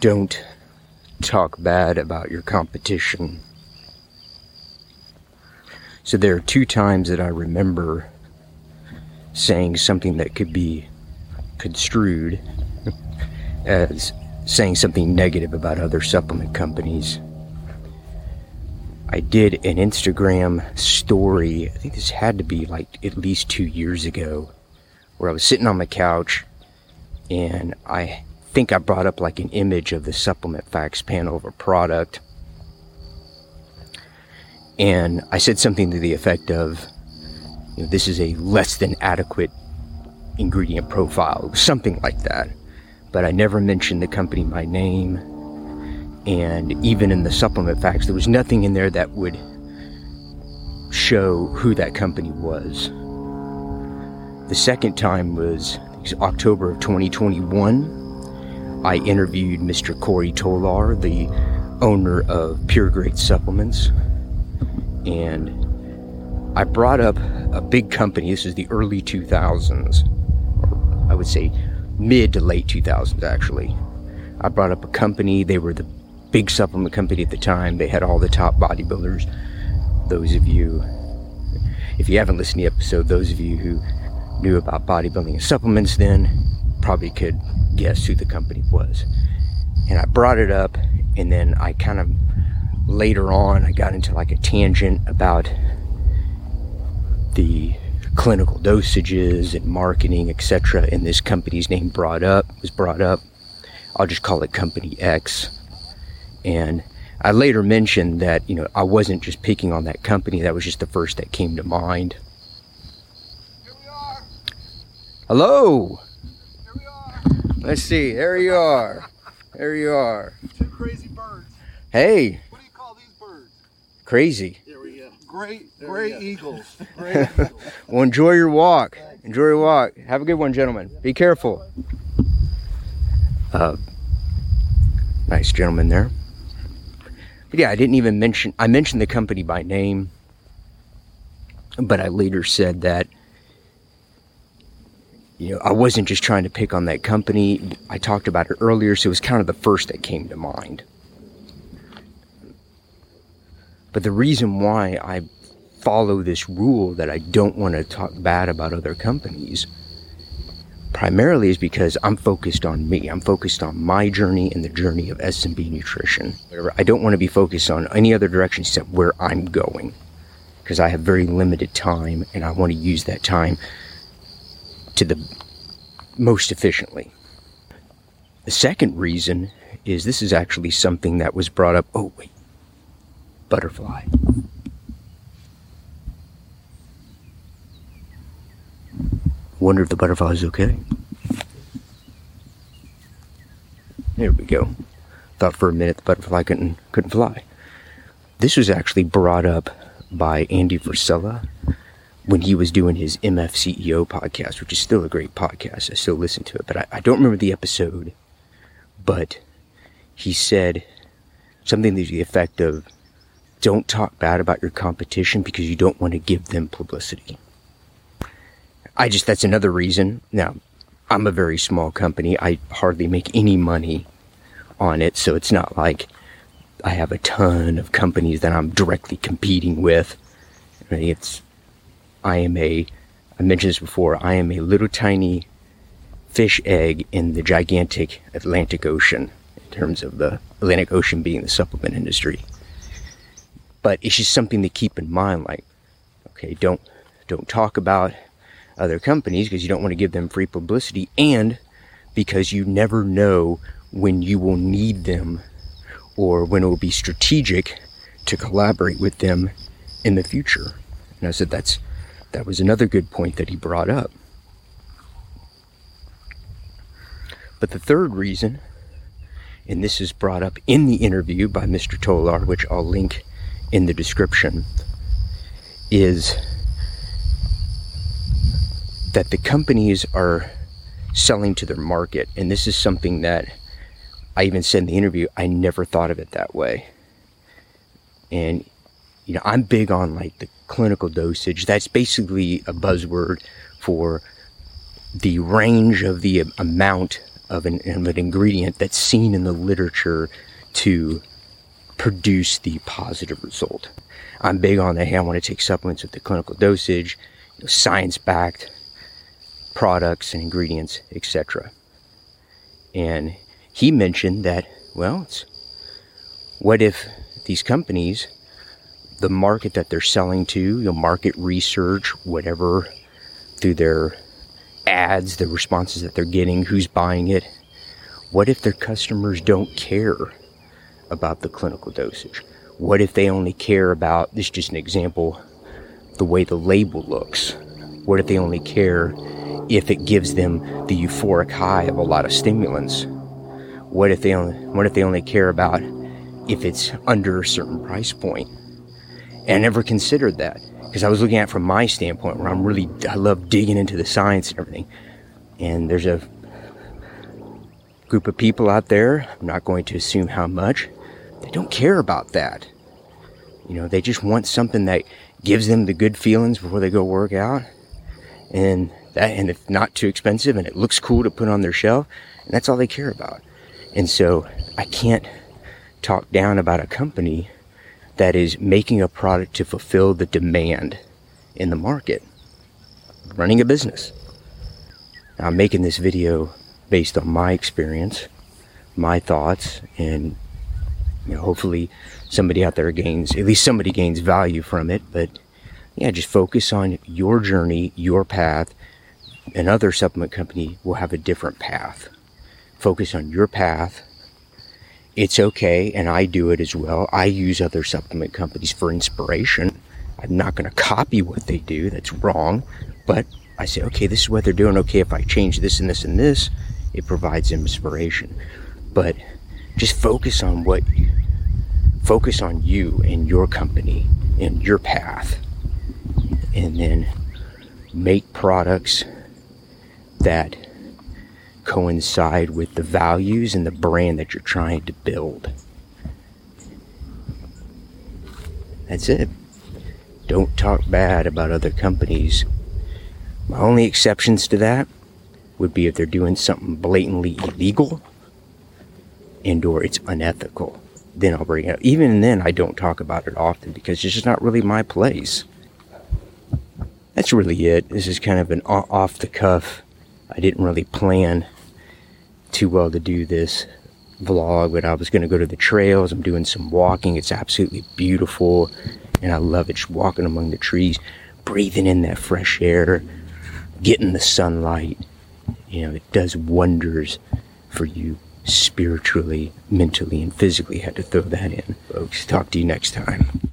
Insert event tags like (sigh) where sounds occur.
don't talk bad about your competition. So there are two times that I remember saying something that could be construed as saying something negative about other supplement companies. I did an Instagram story, I think this had to be like at least two years ago, where I was sitting on my couch and I think I brought up like an image of the supplement facts panel of a product. And I said something to the effect of, you know, this is a less than adequate ingredient profile, something like that. But I never mentioned the company by name and even in the supplement facts, there was nothing in there that would show who that company was. The second time was October of 2021. I interviewed Mr. Cory Tolar, the owner of Pure Grade Supplements, and I brought up a big company. This is the early 2000s, or I would say mid to late 2000s, actually. I brought up a company. They were the big supplement company at the time. They had all the top bodybuilders. Those of you, if you haven't listened to the episode, those of you who knew about bodybuilding and supplements then probably could guess who the company was. And I brought it up, and then I kind of later on I got into like a tangent about the clinical dosages and marketing, etc. And this company's name brought up was brought up. I'll just call it Company X. And I later mentioned that, you know, I wasn't just picking on that company, that was just the first that came to mind. Hello! Let's see, there you are. There you are. Two crazy birds. Hey! What do you call these birds? Crazy. There we go. Great, gray eagles. (laughs) Gray eagles. well, enjoy your walk. Enjoy your walk. Have a good one, gentlemen. Be careful. Uh, nice gentleman there. But yeah, I didn't even mention, I mentioned the company by name, but I later said that, you know, I wasn't just trying to pick on that company. I talked about it earlier, so it was kind of the first that came to mind. But the reason why I follow this rule that I don't want to talk bad about other companies primarily is because I'm focused on me. I'm focused on my journey and the journey of SMB nutrition. I don't want to be focused on any other direction except where I'm going because I have very limited time and I want to use that time to the most efficiently. The second reason is this is actually something that was brought up. Oh, wait. Butterfly. Wonder if the butterfly is okay. There we go. Thought for a minute the butterfly couldn't couldn't fly. This was actually brought up by Andy Frisella when he was doing his MFCEO podcast, which is still a great podcast. I still listen to it, but I, I don't remember the episode. But he said something to the effect of don't talk bad about your competition because you don't want to give them publicity. I just, that's another reason. Now, I'm a very small company. I hardly make any money on it. So it's not like I have a ton of companies that I'm directly competing with. It's, I am a, I mentioned this before, I am a little tiny fish egg in the gigantic Atlantic Ocean in terms of the Atlantic Ocean being the supplement industry. But it's just something to keep in mind like, okay, don't, don't talk about other companies because you don't want to give them free publicity and because you never know when you will need them or when it will be strategic to collaborate with them in the future. And I said that's that was another good point that he brought up. But the third reason, and this is brought up in the interview by Mr. Tolar, which I'll link in the description, is that the companies are selling to their market. And this is something that I even said in the interview, I never thought of it that way. And, you know, I'm big on like the clinical dosage. That's basically a buzzword for the range of the amount of an, of an ingredient that's seen in the literature to produce the positive result. I'm big on that. Hey, I want to take supplements with the clinical dosage, you know, science-backed products and ingredients, etc. And he mentioned that, well, what if these companies, the market that they're selling to, know, market research, whatever, through their ads, the responses that they're getting, who's buying it, what if their customers don't care about the clinical dosage? What if they only care about, this is just an example, the way the label looks? What if they only care if it gives them the euphoric high of a lot of stimulants? What if they only, what if they only care about if it's under a certain price point? And I never considered that because I was looking at from my standpoint where I'm really, I love digging into the science and everything. And there's a group of people out there, I'm not going to assume how much, they don't care about that. You know, they just want something that gives them the good feelings before they go work out. And that, and if not too expensive and it looks cool to put on their shelf, and that's all they care about. And so I can't talk down about a company that is making a product to fulfill the demand in the market, running a business. Now, I'm making this video based on my experience, my thoughts, and you know, hopefully somebody out there gains, at least somebody gains value from it. But yeah, just focus on your journey, your path. Another supplement company will have a different path. Focus on your path. It's okay, and I do it as well. I use other supplement companies for inspiration. I'm not going to copy what they do, that's wrong. But I say, okay, this is what they're doing. Okay, if I change this and this and this, it provides inspiration. But just focus on what focus on you and your company and your path and then make products that coincide with the values and the brand that you're trying to build. That's it. Don't talk bad about other companies. My only exceptions to that would be if they're doing something blatantly illegal and or it's unethical then i'll bring it up. Even then i don't talk about it often because it's just not really my place. That's really it. This is kind of an off the cuff. I didn't really plan too well to do this vlog but i was going to go to the trails i'm doing some walking it's absolutely beautiful and i love it just walking among the trees breathing in that fresh air getting the sunlight you know it does wonders for you spiritually, mentally, and physically. I Had to throw that in, folks. Talk to you next time.